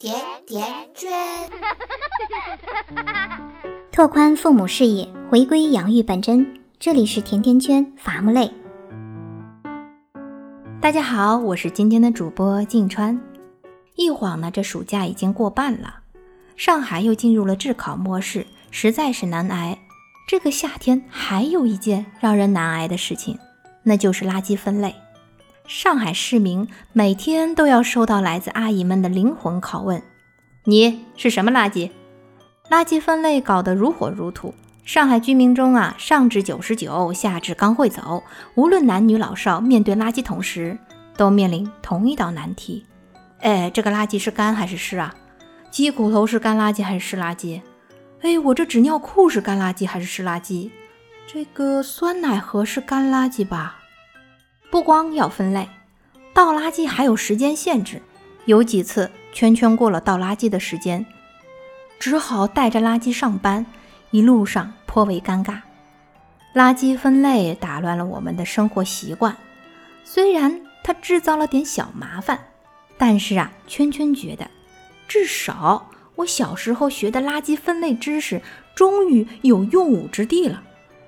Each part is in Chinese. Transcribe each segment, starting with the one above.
甜甜圈，拓宽父母视野，回归养育本真。这里是甜甜圈伐木累。大家好，我是今天的主播静川。一晃呢，这暑假已经过半了，上海又进入了制烤模式，实在是难挨。这个夏天还有一件让人难挨的事情，那就是垃圾分类。上海市民每天都要收到来自阿姨们的灵魂拷问：“你是什么垃圾？”垃圾分类搞得如火如荼。上海居民中啊，上至九十九，下至刚会走，无论男女老少，面对垃圾桶时都面临同一道难题：哎，这个垃圾是干还是湿啊？鸡骨头是干垃圾还是湿垃圾？哎，我这纸尿裤是干垃圾还是湿垃圾？这个酸奶盒是干垃圾吧？不光要分类，倒垃圾还有时间限制。有几次圈圈过了倒垃圾的时间，只好带着垃圾上班，一路上颇为尴尬。垃圾分类打乱了我们的生活习惯，虽然它制造了点小麻烦，但是啊，圈圈觉得，至少我小时候学的垃圾分类知识终于有用武之地了。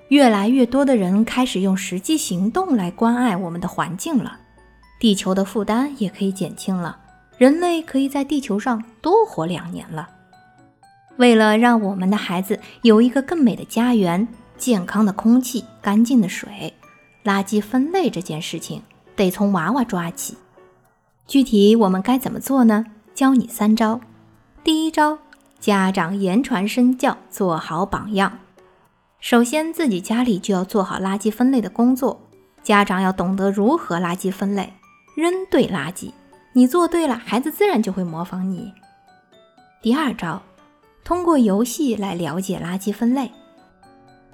越来越多的人开始用实际行动来关爱我们的环境了，地球的负担也可以减轻了，人类可以在地球上多活两年了。为了让我们的孩子有一个更美的家园、健康的空气、干净的水，垃圾分类这件事情得从娃娃抓起。具体我们该怎么做呢？教你三招。第一招，家长言传身教，做好榜样。首先，自己家里就要做好垃圾分类的工作。家长要懂得如何垃圾分类，扔对垃圾。你做对了，孩子自然就会模仿你。第二招，通过游戏来了解垃圾分类。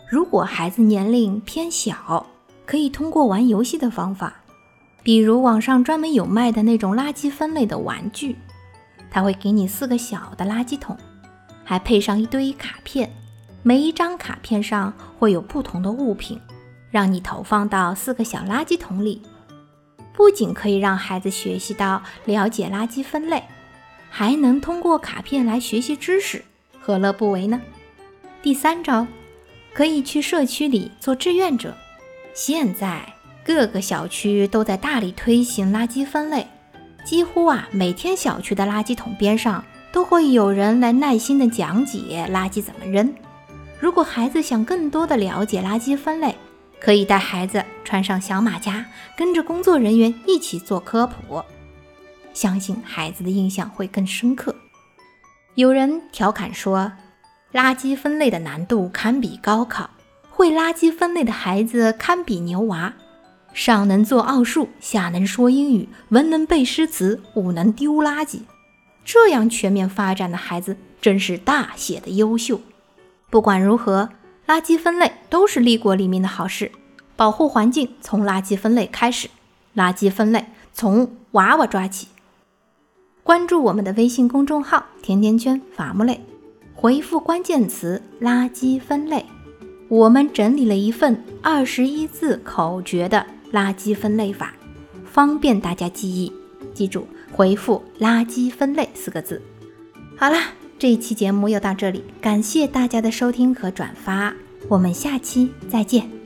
如果孩子年龄偏小，可以通过玩游戏的方法，比如网上专门有卖的那种垃圾分类的玩具，他会给你四个小的垃圾桶，还配上一堆卡片。每一张卡片上会有不同的物品，让你投放到四个小垃圾桶里。不仅可以让孩子学习到了解垃圾分类，还能通过卡片来学习知识，何乐不为呢？第三招，可以去社区里做志愿者。现在各个小区都在大力推行垃圾分类，几乎啊每天小区的垃圾桶边上都会有人来耐心的讲解垃圾怎么扔。如果孩子想更多的了解垃圾分类，可以带孩子穿上小马甲，跟着工作人员一起做科普，相信孩子的印象会更深刻。有人调侃说，垃圾分类的难度堪比高考，会垃圾分类的孩子堪比牛娃，上能做奥数，下能说英语，文能背诗词，武能丢垃圾，这样全面发展的孩子真是大写的优秀。不管如何，垃圾分类都是利国利民的好事。保护环境从垃圾分类开始，垃圾分类从娃娃抓起。关注我们的微信公众号“甜甜圈伐木累”，回复关键词“垃圾分类”，我们整理了一份二十一字口诀的垃圾分类法，方便大家记忆。记住，回复“垃圾分类”四个字。好啦。这一期节目又到这里，感谢大家的收听和转发，我们下期再见。